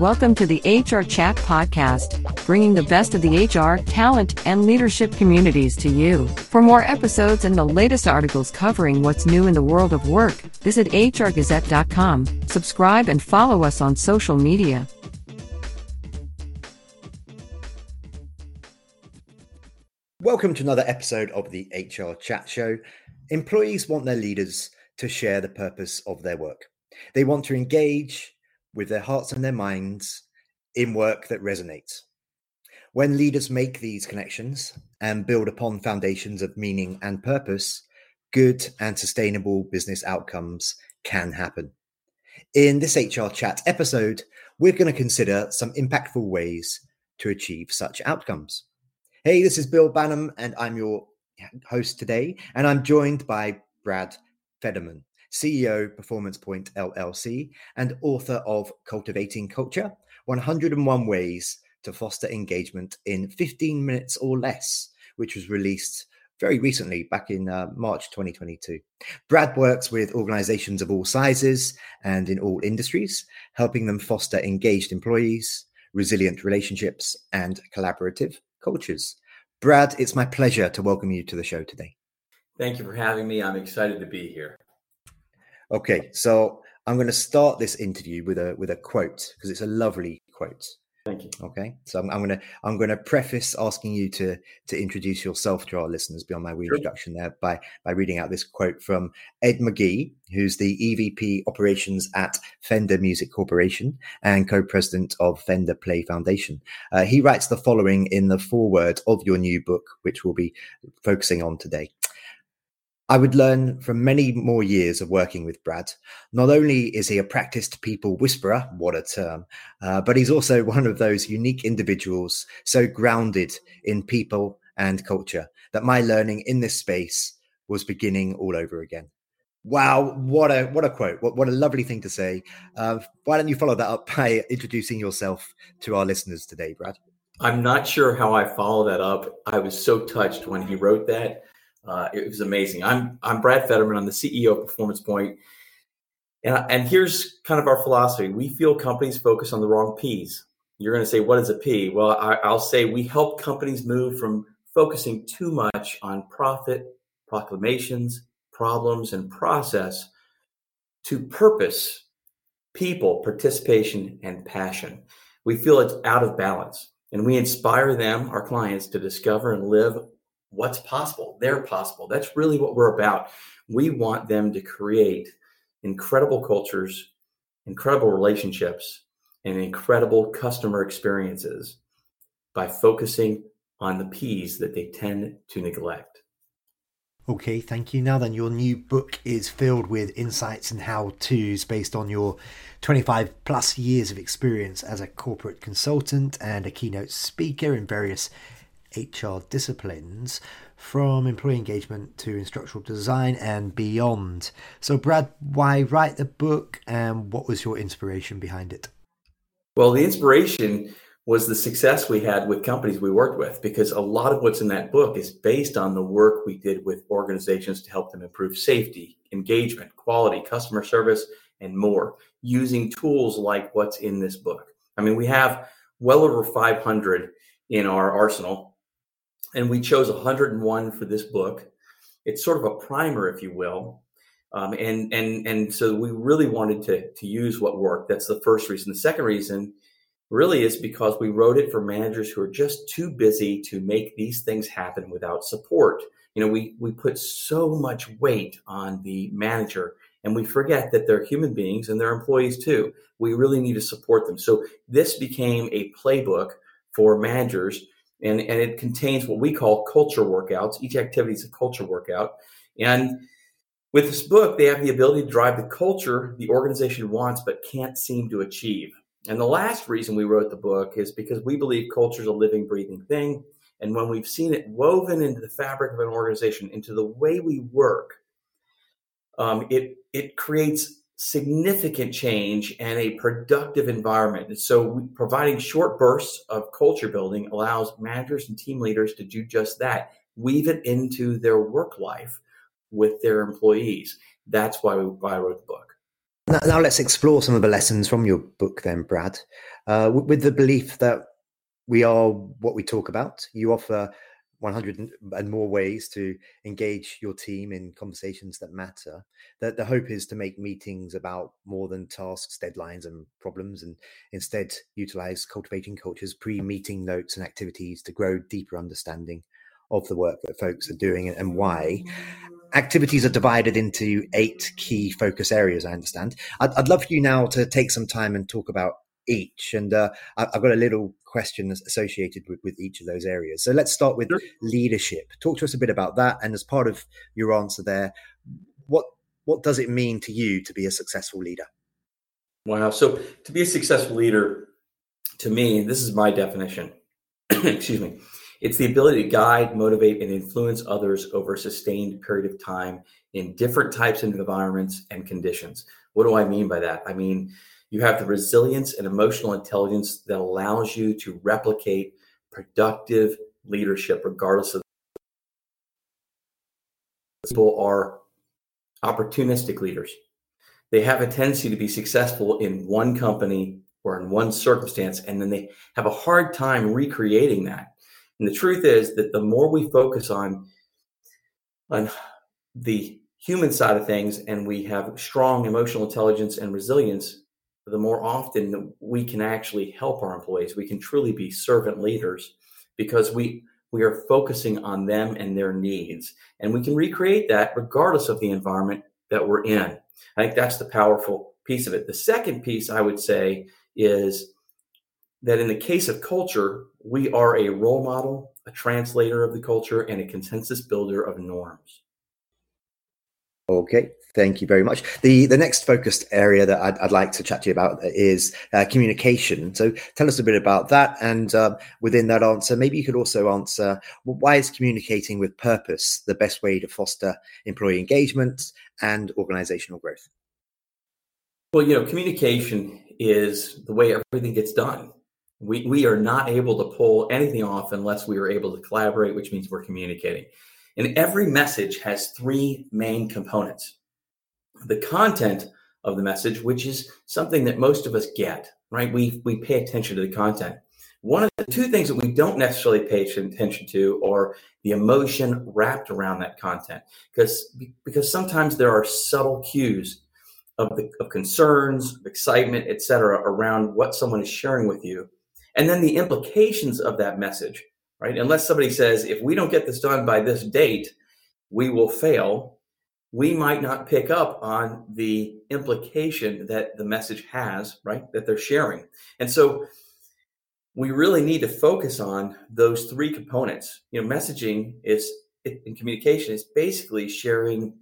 Welcome to the HR Chat Podcast, bringing the best of the HR, talent, and leadership communities to you. For more episodes and the latest articles covering what's new in the world of work, visit hrgazette.com, subscribe, and follow us on social media. Welcome to another episode of the HR Chat Show. Employees want their leaders to share the purpose of their work. They want to engage with their hearts and their minds in work that resonates. When leaders make these connections and build upon foundations of meaning and purpose, good and sustainable business outcomes can happen. In this HR chat episode, we're going to consider some impactful ways to achieve such outcomes. Hey, this is Bill Banham, and I'm your host today, and I'm joined by Brad Federman. CEO, Performance Point LLC, and author of Cultivating Culture 101 Ways to Foster Engagement in 15 Minutes or Less, which was released very recently, back in uh, March 2022. Brad works with organizations of all sizes and in all industries, helping them foster engaged employees, resilient relationships, and collaborative cultures. Brad, it's my pleasure to welcome you to the show today. Thank you for having me. I'm excited to be here. Okay, so I'm going to start this interview with a with a quote because it's a lovely quote. Thank you. Okay, so I'm, I'm, gonna I'm gonna preface asking you to to introduce yourself to our listeners beyond my introduction sure. there by by reading out this quote from Ed McGee, who's the EVP operations at Fender Music Corporation and co-president of Fender Play Foundation. Uh, he writes the following in the foreword of your new book, which we'll be focusing on today. I would learn from many more years of working with Brad. Not only is he a practiced people whisperer, what a term, uh, but he's also one of those unique individuals so grounded in people and culture that my learning in this space was beginning all over again. Wow, what a what a quote! What what a lovely thing to say. Uh, why don't you follow that up by introducing yourself to our listeners today, Brad? I'm not sure how I follow that up. I was so touched when he wrote that. Uh, it was amazing. I'm I'm Brad Federman. I'm the CEO of Performance Point, and and here's kind of our philosophy. We feel companies focus on the wrong P's. You're going to say, what is a P? Well, I, I'll say we help companies move from focusing too much on profit, proclamations, problems, and process to purpose, people, participation, and passion. We feel it's out of balance, and we inspire them, our clients, to discover and live what's possible. They're possible. That's really what we're about. We want them to create incredible cultures, incredible relationships, and incredible customer experiences by focusing on the P's that they tend to neglect. Okay, thank you. Now then, your new book is filled with insights and how to's based on your 25 plus years of experience as a corporate consultant and a keynote speaker in various HR disciplines from employee engagement to instructional design and beyond. So, Brad, why write the book and what was your inspiration behind it? Well, the inspiration was the success we had with companies we worked with because a lot of what's in that book is based on the work we did with organizations to help them improve safety, engagement, quality, customer service, and more using tools like what's in this book. I mean, we have well over 500 in our arsenal and we chose 101 for this book. It's sort of a primer, if you will. Um, and and and so we really wanted to to use what worked. That's the first reason. The second reason really is because we wrote it for managers who are just too busy to make these things happen without support. You know, we we put so much weight on the manager and we forget that they're human beings and they're employees too. We really need to support them. So this became a playbook for managers and, and it contains what we call culture workouts. Each activity is a culture workout. And with this book, they have the ability to drive the culture the organization wants but can't seem to achieve. And the last reason we wrote the book is because we believe culture is a living, breathing thing. And when we've seen it woven into the fabric of an organization, into the way we work, um, it it creates significant change and a productive environment. And so, providing short bursts of culture building allows managers and team leaders to do just that, weave it into their work life with their employees. That's why, we, why I wrote the book. Now, now, let's explore some of the lessons from your book, then, Brad, uh, with the belief that we are what we talk about. You offer 100 and more ways to engage your team in conversations that matter. That the hope is to make meetings about more than tasks, deadlines, and problems, and instead utilize cultivating cultures, pre meeting notes, and activities to grow deeper understanding of the work that folks are doing and why. Activities are divided into eight key focus areas, I understand. I'd, I'd love for you now to take some time and talk about each. And uh, I've got a little question associated with, with each of those areas. So let's start with sure. leadership. Talk to us a bit about that. And as part of your answer there, what what does it mean to you to be a successful leader? Wow. So to be a successful leader, to me, this is my definition. Excuse me. It's the ability to guide, motivate, and influence others over a sustained period of time in different types of environments and conditions. What do I mean by that? I mean, you have the resilience and emotional intelligence that allows you to replicate productive leadership, regardless of people are opportunistic leaders. They have a tendency to be successful in one company or in one circumstance, and then they have a hard time recreating that. And the truth is that the more we focus on, on the human side of things and we have strong emotional intelligence and resilience, the more often we can actually help our employees. We can truly be servant leaders because we we are focusing on them and their needs. And we can recreate that regardless of the environment that we're in. I think that's the powerful piece of it. The second piece I would say is that in the case of culture, we are a role model, a translator of the culture, and a consensus builder of norms. Okay, thank you very much. The the next focused area that I'd, I'd like to chat to you about is uh, communication. So tell us a bit about that, and uh, within that answer, maybe you could also answer well, why is communicating with purpose the best way to foster employee engagement and organizational growth? Well, you know, communication is the way everything gets done. We we are not able to pull anything off unless we are able to collaborate, which means we're communicating. And every message has three main components the content of the message, which is something that most of us get, right? We, we pay attention to the content. One of the two things that we don't necessarily pay attention to are the emotion wrapped around that content, because because sometimes there are subtle cues of, the, of concerns, excitement, etc., around what someone is sharing with you, and then the implications of that message right? Unless somebody says, if we don't get this done by this date, we will fail, we might not pick up on the implication that the message has, right? That they're sharing. And so we really need to focus on those three components. You know, messaging is in communication is basically sharing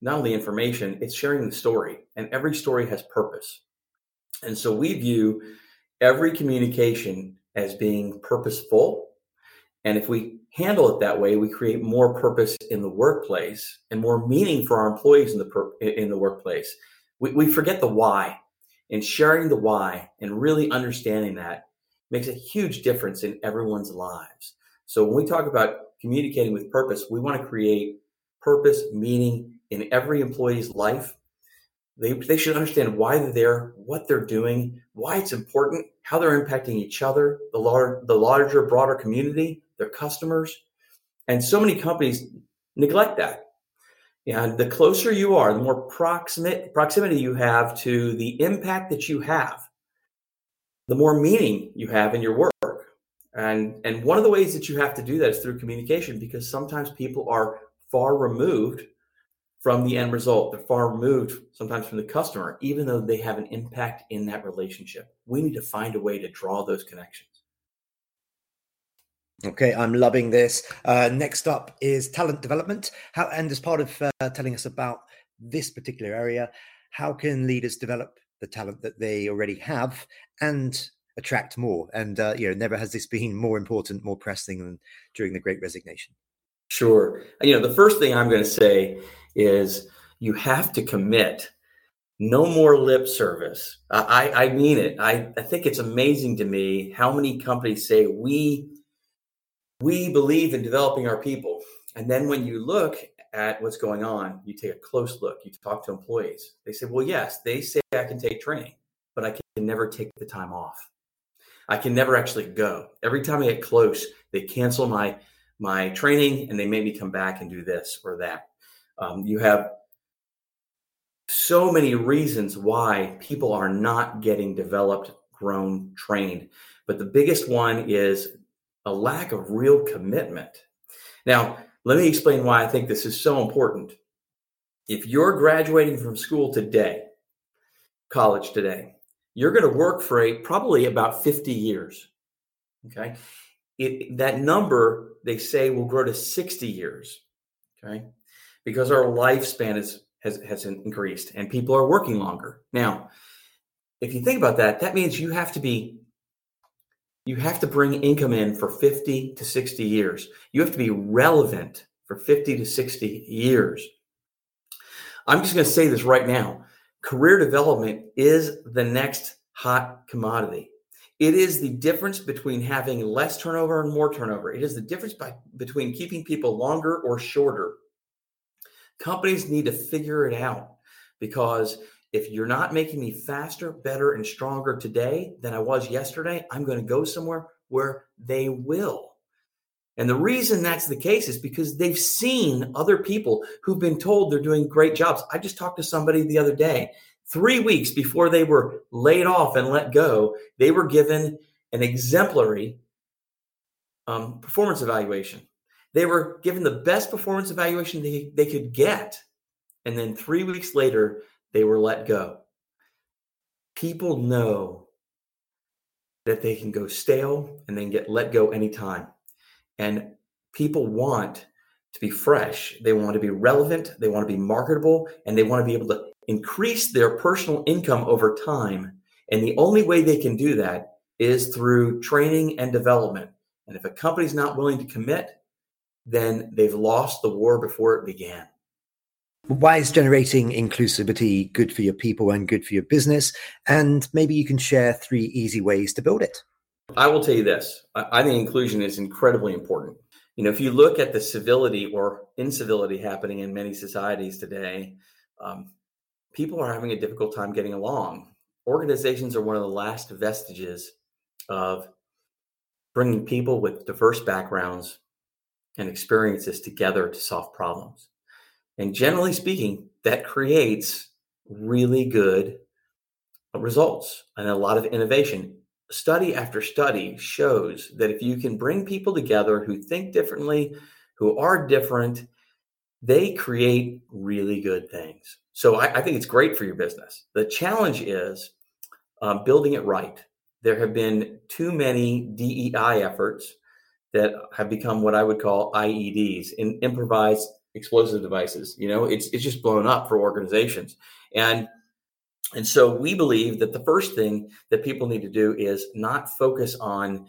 not only information, it's sharing the story, and every story has purpose. And so we view every communication as being purposeful and if we handle it that way, we create more purpose in the workplace and more meaning for our employees in the per- in the workplace. We, we forget the why, and sharing the why and really understanding that makes a huge difference in everyone's lives. So when we talk about communicating with purpose, we want to create purpose, meaning in every employee's life. They, they should understand why they're there, what they're doing, why it's important, how they're impacting each other, the, lar- the larger, broader community, their customers. And so many companies neglect that. And the closer you are, the more proximate proximity you have to the impact that you have, the more meaning you have in your work. And, and one of the ways that you have to do that is through communication because sometimes people are far removed from the end result. They're far removed sometimes from the customer, even though they have an impact in that relationship. We need to find a way to draw those connections. Okay, I'm loving this. Uh, next up is talent development. How, and as part of uh, telling us about this particular area, how can leaders develop the talent that they already have and attract more? And uh, you know, never has this been more important, more pressing than during the Great Resignation. Sure. You know, the first thing I'm going to say is you have to commit. No more lip service. I, I mean it. I, I think it's amazing to me how many companies say we we believe in developing our people. And then when you look at what's going on, you take a close look, you talk to employees. They say, well, yes, they say I can take training, but I can never take the time off. I can never actually go. Every time I get close, they cancel my my training and they make me come back and do this or that. Um, you have so many reasons why people are not getting developed, grown, trained. But the biggest one is a lack of real commitment. Now, let me explain why I think this is so important. If you're graduating from school today, college today, you're going to work for a probably about 50 years. Okay. It, that number they say will grow to 60 years. Okay. Because our lifespan is, has, has increased and people are working longer. Now, if you think about that, that means you have to be you have to bring income in for 50 to 60 years. You have to be relevant for 50 to 60 years. I'm just going to say this right now. Career development is the next hot commodity. It is the difference between having less turnover and more turnover. It is the difference by, between keeping people longer or shorter. Companies need to figure it out because if you're not making me faster, better, and stronger today than I was yesterday, I'm going to go somewhere where they will. And the reason that's the case is because they've seen other people who've been told they're doing great jobs. I just talked to somebody the other day. Three weeks before they were laid off and let go, they were given an exemplary um, performance evaluation. They were given the best performance evaluation they, they could get. And then three weeks later, they were let go. People know that they can go stale and then get let go anytime. And people want to be fresh. They want to be relevant. They want to be marketable and they want to be able to increase their personal income over time. And the only way they can do that is through training and development. And if a company's not willing to commit, then they've lost the war before it began. Why is generating inclusivity good for your people and good for your business? And maybe you can share three easy ways to build it. I will tell you this I think inclusion is incredibly important. You know, if you look at the civility or incivility happening in many societies today, um, people are having a difficult time getting along. Organizations are one of the last vestiges of bringing people with diverse backgrounds and experiences together to solve problems. And generally speaking, that creates really good results and a lot of innovation. Study after study shows that if you can bring people together who think differently, who are different, they create really good things. So I, I think it's great for your business. The challenge is um, building it right. There have been too many DEI efforts that have become what I would call IEDs, in improvised explosive devices. You know, it's it's just blown up for organizations. And and so we believe that the first thing that people need to do is not focus on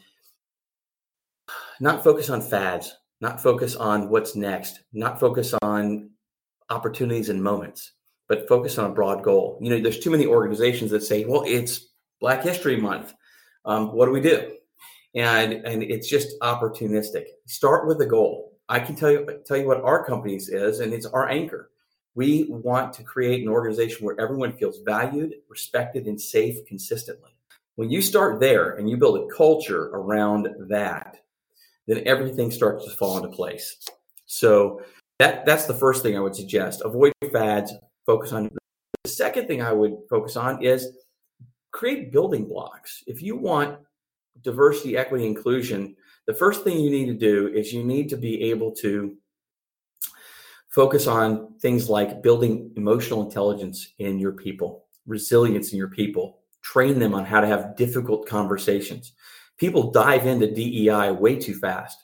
not focus on fads, not focus on what's next, not focus on opportunities and moments, but focus on a broad goal. You know, there's too many organizations that say, "Well, it's Black History Month. Um, what do we do?" And and it's just opportunistic. Start with a goal I can tell you tell you what our company's is, and it's our anchor. We want to create an organization where everyone feels valued, respected, and safe consistently. When you start there and you build a culture around that, then everything starts to fall into place. So that that's the first thing I would suggest. Avoid fads, focus on the second thing I would focus on is create building blocks. If you want diversity, equity, inclusion, the first thing you need to do is you need to be able to focus on things like building emotional intelligence in your people, resilience in your people, train them on how to have difficult conversations. People dive into DEI way too fast.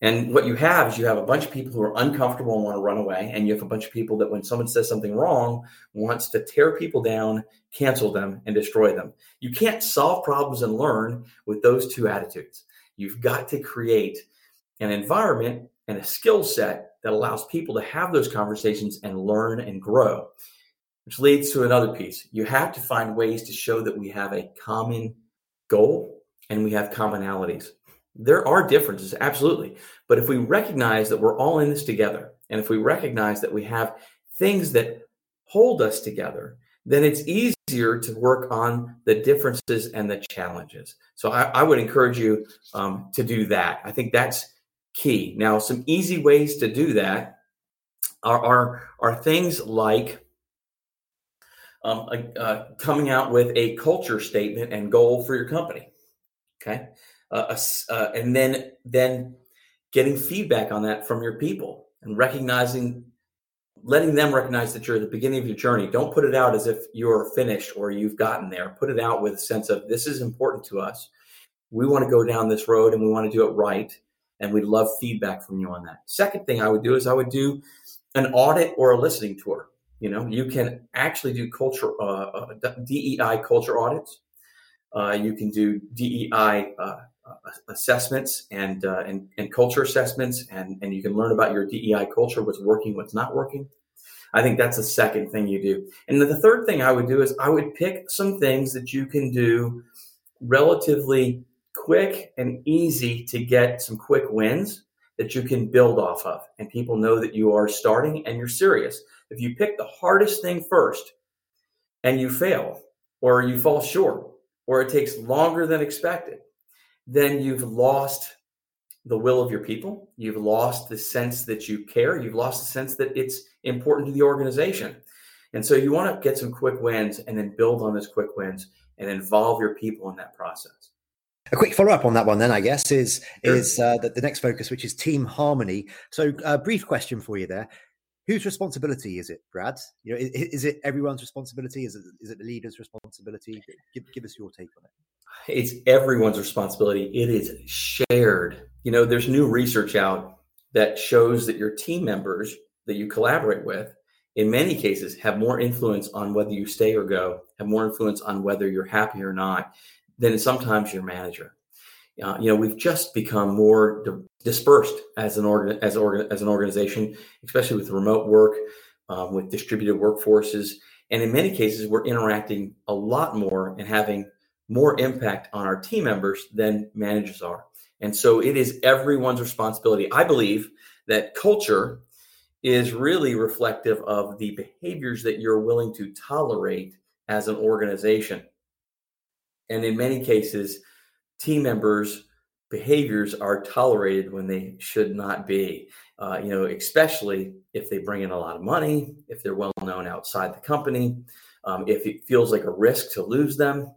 And what you have is you have a bunch of people who are uncomfortable and want to run away. And you have a bunch of people that when someone says something wrong, wants to tear people down, cancel them, and destroy them. You can't solve problems and learn with those two attitudes. You've got to create an environment and a skill set that allows people to have those conversations and learn and grow. Which leads to another piece. You have to find ways to show that we have a common goal and we have commonalities. There are differences, absolutely. But if we recognize that we're all in this together and if we recognize that we have things that hold us together, then it's easier to work on the differences and the challenges. So I, I would encourage you um, to do that. I think that's key. Now, some easy ways to do that are are, are things like um, uh, coming out with a culture statement and goal for your company. Okay, uh, uh, and then then getting feedback on that from your people and recognizing letting them recognize that you're at the beginning of your journey. Don't put it out as if you're finished or you've gotten there. Put it out with a sense of this is important to us. We want to go down this road and we want to do it right and we'd love feedback from you on that. Second thing i would do is i would do an audit or a listening tour. You know you can actually do culture uh, uh dei culture audits. Uh, you can do dei uh, uh, assessments and, uh, and and culture assessments, and and you can learn about your DEI culture, what's working, what's not working. I think that's the second thing you do. And the third thing I would do is I would pick some things that you can do relatively quick and easy to get some quick wins that you can build off of. And people know that you are starting and you're serious. If you pick the hardest thing first and you fail, or you fall short, or it takes longer than expected, then you've lost the will of your people. You've lost the sense that you care. You've lost the sense that it's important to the organization. And so you want to get some quick wins and then build on those quick wins and involve your people in that process. A quick follow up on that one, then I guess is sure. is uh, the, the, next focus, which is team harmony. So, a uh, brief question for you there: Whose responsibility is it, Brad? You know, is, is it everyone's responsibility? Is it is it the leader's responsibility? Give, give us your take on it it's everyone's responsibility. It is shared. You know, there's new research out that shows that your team members that you collaborate with, in many cases, have more influence on whether you stay or go, have more influence on whether you're happy or not than sometimes your manager. Uh, you know, we've just become more di- dispersed as an organ as organ as an organization, especially with remote work, um, with distributed workforces, and in many cases, we're interacting a lot more and having more impact on our team members than managers are. And so it is everyone's responsibility. I believe that culture is really reflective of the behaviors that you're willing to tolerate as an organization. And in many cases, team members' behaviors are tolerated when they should not be. Uh, you know, especially if they bring in a lot of money, if they're well known outside the company, um, if it feels like a risk to lose them,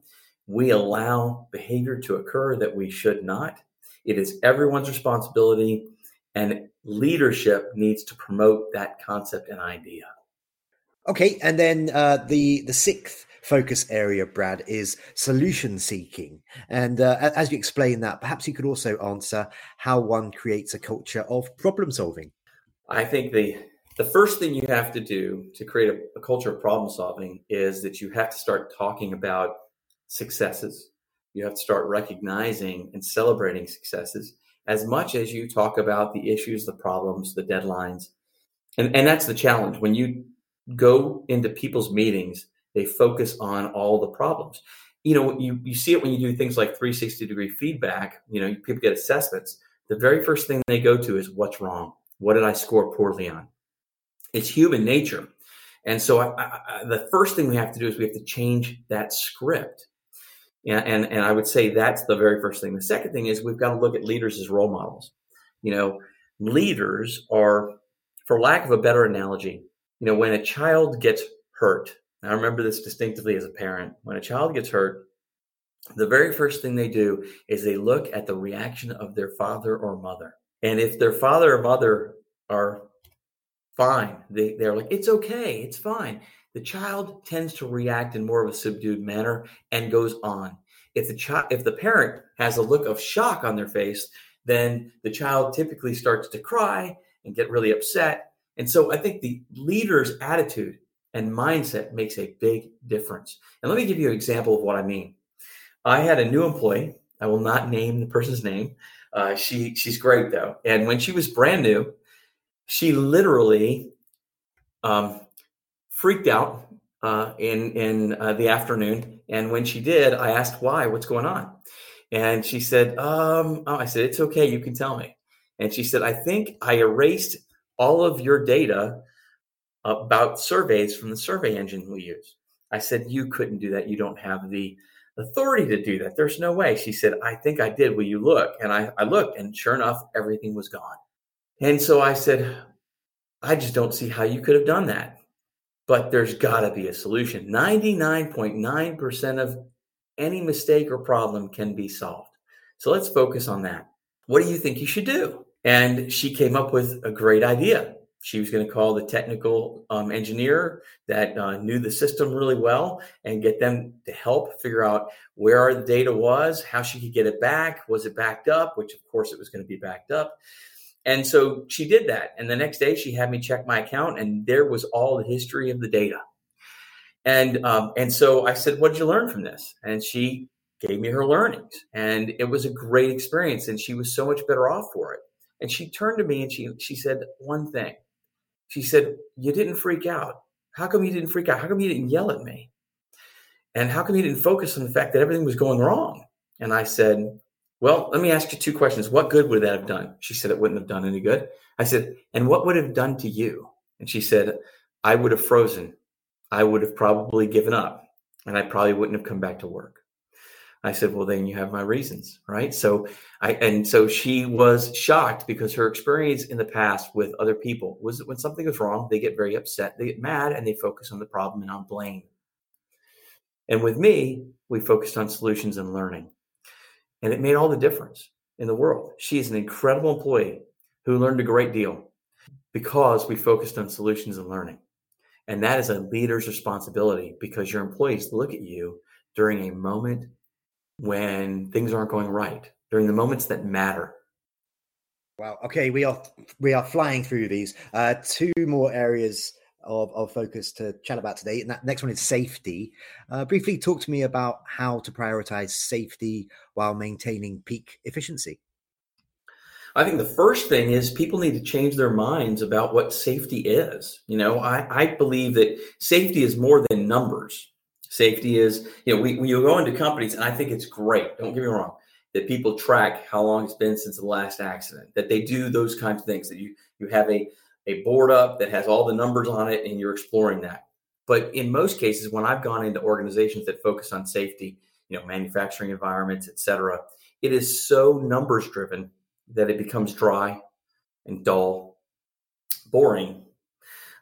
we allow behavior to occur that we should not. It is everyone's responsibility, and leadership needs to promote that concept and idea. Okay, and then uh, the the sixth focus area, Brad, is solution seeking. And uh, as you explain that, perhaps you could also answer how one creates a culture of problem solving. I think the the first thing you have to do to create a, a culture of problem solving is that you have to start talking about successes. You have to start recognizing and celebrating successes as much as you talk about the issues, the problems, the deadlines. And, and that's the challenge. When you go into people's meetings, they focus on all the problems. You know, you, you see it when you do things like 360 degree feedback, you know, people get assessments. The very first thing they go to is what's wrong? What did I score poorly on? It's human nature. And so I, I, the first thing we have to do is we have to change that script. And, and, and I would say that's the very first thing. The second thing is we've got to look at leaders as role models. You know, leaders are, for lack of a better analogy, you know, when a child gets hurt, I remember this distinctively as a parent. When a child gets hurt, the very first thing they do is they look at the reaction of their father or mother. And if their father or mother are fine, they, they're like, it's okay, it's fine the child tends to react in more of a subdued manner and goes on. If the child, if the parent has a look of shock on their face, then the child typically starts to cry and get really upset. And so I think the leader's attitude and mindset makes a big difference. And let me give you an example of what I mean. I had a new employee. I will not name the person's name. Uh, she she's great though. And when she was brand new, she literally um, freaked out uh, in in uh, the afternoon, and when she did, I asked why, what's going on, and she said, um, "Oh, I said it's okay, you can tell me." And she said, "I think I erased all of your data about surveys from the survey engine we use. I said, You couldn't do that. You don't have the authority to do that. There's no way. She said, I think I did. Will you look? And I, I looked, and sure enough, everything was gone. And so I said, I just don't see how you could have done that. But there's got to be a solution. 99.9% of any mistake or problem can be solved. So let's focus on that. What do you think you should do? And she came up with a great idea. She was going to call the technical um, engineer that uh, knew the system really well and get them to help figure out where the data was, how she could get it back, was it backed up, which of course it was going to be backed up. And so she did that. And the next day she had me check my account and there was all the history of the data. And um, and so I said, "What did you learn from this?" And she gave me her learnings, and it was a great experience. And she was so much better off for it. And she turned to me and she she said one thing. She said, "You didn't freak out. How come you didn't freak out? How come you didn't yell at me? And how come you didn't focus on the fact that everything was going wrong?" And I said, "Well, let me ask you two questions. What good would that have done?" She said, "It wouldn't have done any good." I said, "And what would have done to you?" And she said, "I would have frozen. I would have probably given up, and I probably wouldn't have come back to work." I said, well, then you have my reasons, right? So I, and so she was shocked because her experience in the past with other people was that when something is wrong, they get very upset, they get mad, and they focus on the problem and on blame. And with me, we focused on solutions and learning. And it made all the difference in the world. She is an incredible employee who learned a great deal because we focused on solutions and learning. And that is a leader's responsibility because your employees look at you during a moment when things aren't going right, during the moments that matter. Wow. Okay, we are we are flying through these. Uh, two more areas of, of focus to chat about today, and that next one is safety. Uh, briefly, talk to me about how to prioritize safety while maintaining peak efficiency. I think the first thing is people need to change their minds about what safety is. You know, I, I believe that safety is more than numbers. Safety is, you know, we, we go into companies, and I think it's great. Don't get me wrong that people track how long it's been since the last accident. That they do those kinds of things. That you you have a a board up that has all the numbers on it, and you're exploring that. But in most cases, when I've gone into organizations that focus on safety, you know, manufacturing environments, et cetera, it is so numbers driven that it becomes dry and dull, boring.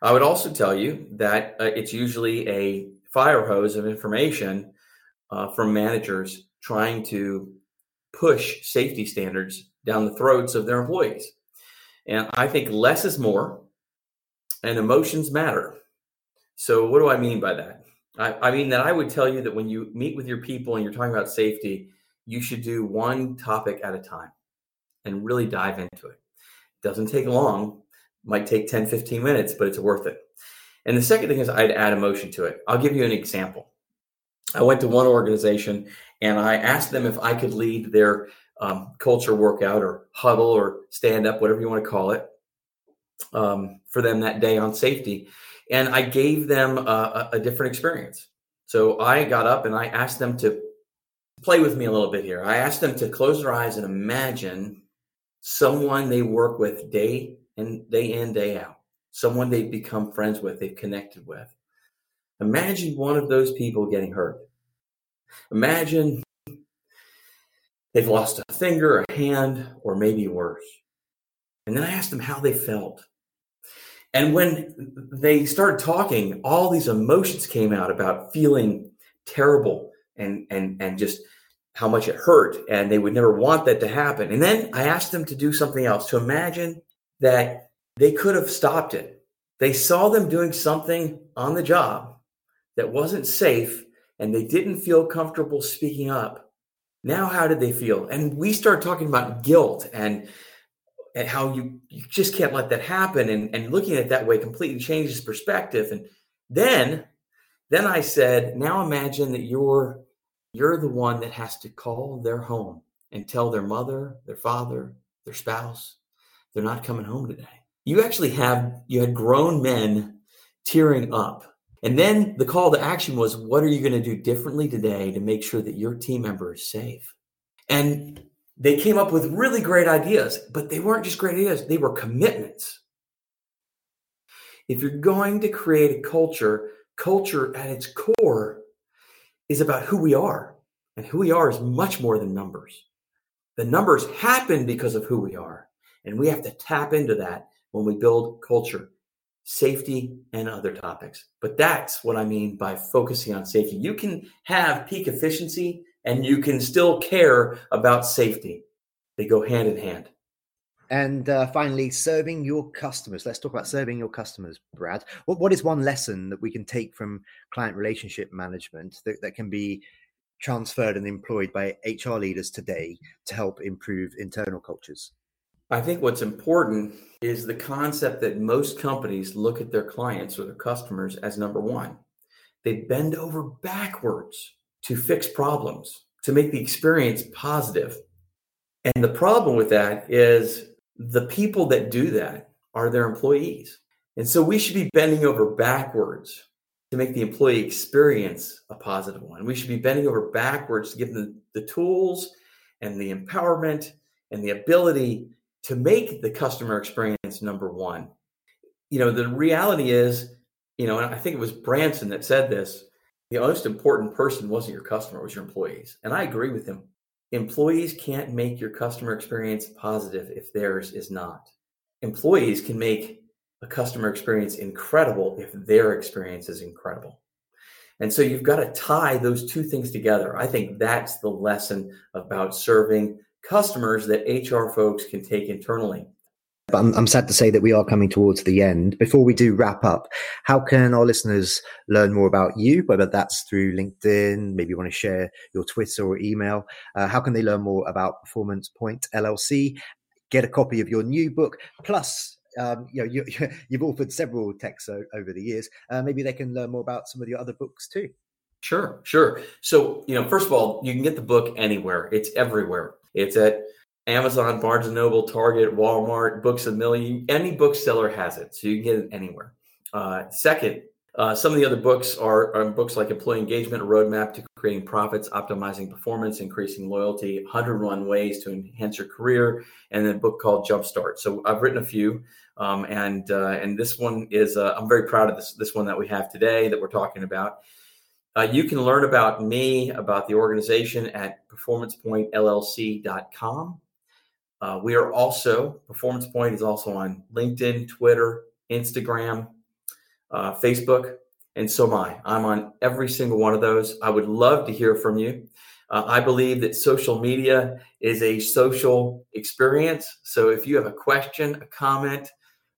I would also tell you that uh, it's usually a fire hose of information uh, from managers trying to push safety standards down the throats of their employees. And I think less is more and emotions matter. So, what do I mean by that? I, I, mean that I would tell you that when you meet with your people and you're talking about safety, you should do one topic at a time and really dive into it. It doesn't take long, might take 10, 15 minutes, but it's worth it. And the second thing is I'd add emotion to it. I'll give you an example. I went to one organization and I asked them if I could lead their um, culture workout or huddle or stand up, whatever you want to call it, um, for them that day on safety. And I gave them a, a different experience. So I got up and I asked them to play with me a little bit here. I asked them to close their eyes and imagine someone they work with day and day in, day out someone they've become friends with, they've connected with. Imagine one of those people getting hurt. Imagine they've lost a finger, a hand, or maybe worse. And then I asked them how they felt. And when they started talking, all these emotions came out about feeling terrible and and and just how much it hurt and they would never want that to happen. And then I asked them to do something else to imagine that they could have stopped it. They saw them doing something on the job that wasn't safe and they didn't feel comfortable speaking up. Now, how did they feel? And we start talking about guilt and, and how you, you just can't let that happen. And, and looking at it that way completely changes perspective. And then, then I said, now imagine that you're, you're the one that has to call their home and tell their mother, their father, their spouse, they're not coming home today you actually have you had grown men tearing up and then the call to action was what are you going to do differently today to make sure that your team member is safe and they came up with really great ideas but they weren't just great ideas they were commitments If you're going to create a culture, culture at its core is about who we are. And who we are is much more than numbers. The numbers happen because of who we are. And we have to tap into that when we build culture, safety, and other topics. But that's what I mean by focusing on safety. You can have peak efficiency and you can still care about safety. They go hand in hand. And uh, finally, serving your customers. Let's talk about serving your customers, Brad. What, what is one lesson that we can take from client relationship management that, that can be transferred and employed by HR leaders today to help improve internal cultures? I think what's important is the concept that most companies look at their clients or their customers as number one. They bend over backwards to fix problems, to make the experience positive. And the problem with that is the people that do that are their employees. And so we should be bending over backwards to make the employee experience a positive one. We should be bending over backwards to give them the tools and the empowerment and the ability to make the customer experience number one. You know, the reality is, you know, and I think it was Branson that said this the most important person wasn't your customer, it was your employees. And I agree with him. Employees can't make your customer experience positive if theirs is not. Employees can make a customer experience incredible if their experience is incredible. And so you've got to tie those two things together. I think that's the lesson about serving customers that HR folks can take internally. I'm, I'm, sad to say that we are coming towards the end. Before we do wrap up, how can our listeners learn more about you, whether that's through LinkedIn, maybe you want to share your Twitter or email? Uh, how can they learn more about Performance Point LLC? Get a copy of your new book, plus um, you know, you, have authored several texts over the years. Uh, maybe they can learn more about some of your other books too. Sure, sure. So, you know, first of all, you can get the book anywhere. It's everywhere. It's at Amazon, Barnes and Noble, Target, Walmart, Books a Million. Any bookseller has it, so you can get it anywhere. Uh, second, uh, some of the other books are, are, books like Employee Engagement, Roadmap to Creating Profits, Optimizing Performance, Increasing Loyalty, 101 Ways to Enhance Your Career, and then a book called Jumpstart. So I've written a few, um, and uh, and this one is uh, I'm very proud of this this one that we have today that we're talking about. Uh, you can learn about me, about the organization at performancepointllc.com. Uh, we are also, Performance Point is also on LinkedIn, Twitter, Instagram, uh, Facebook, and so am I. I'm on every single one of those. I would love to hear from you. Uh, I believe that social media is a social experience. So if you have a question, a comment,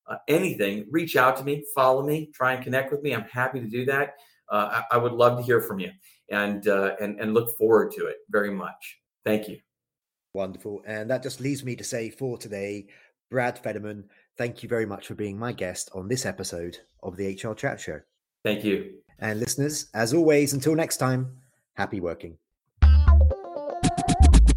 uh, anything, reach out to me, follow me, try and connect with me. I'm happy to do that I, I, would love to hear from you and, uh, and, and look forward to it very much. Thank you. Wonderful. And that just leaves me to say for today, Brad Federman, thank you very much for being my guest on this episode of the HR Chat Show. Thank you. And listeners, as always, until next time, happy working.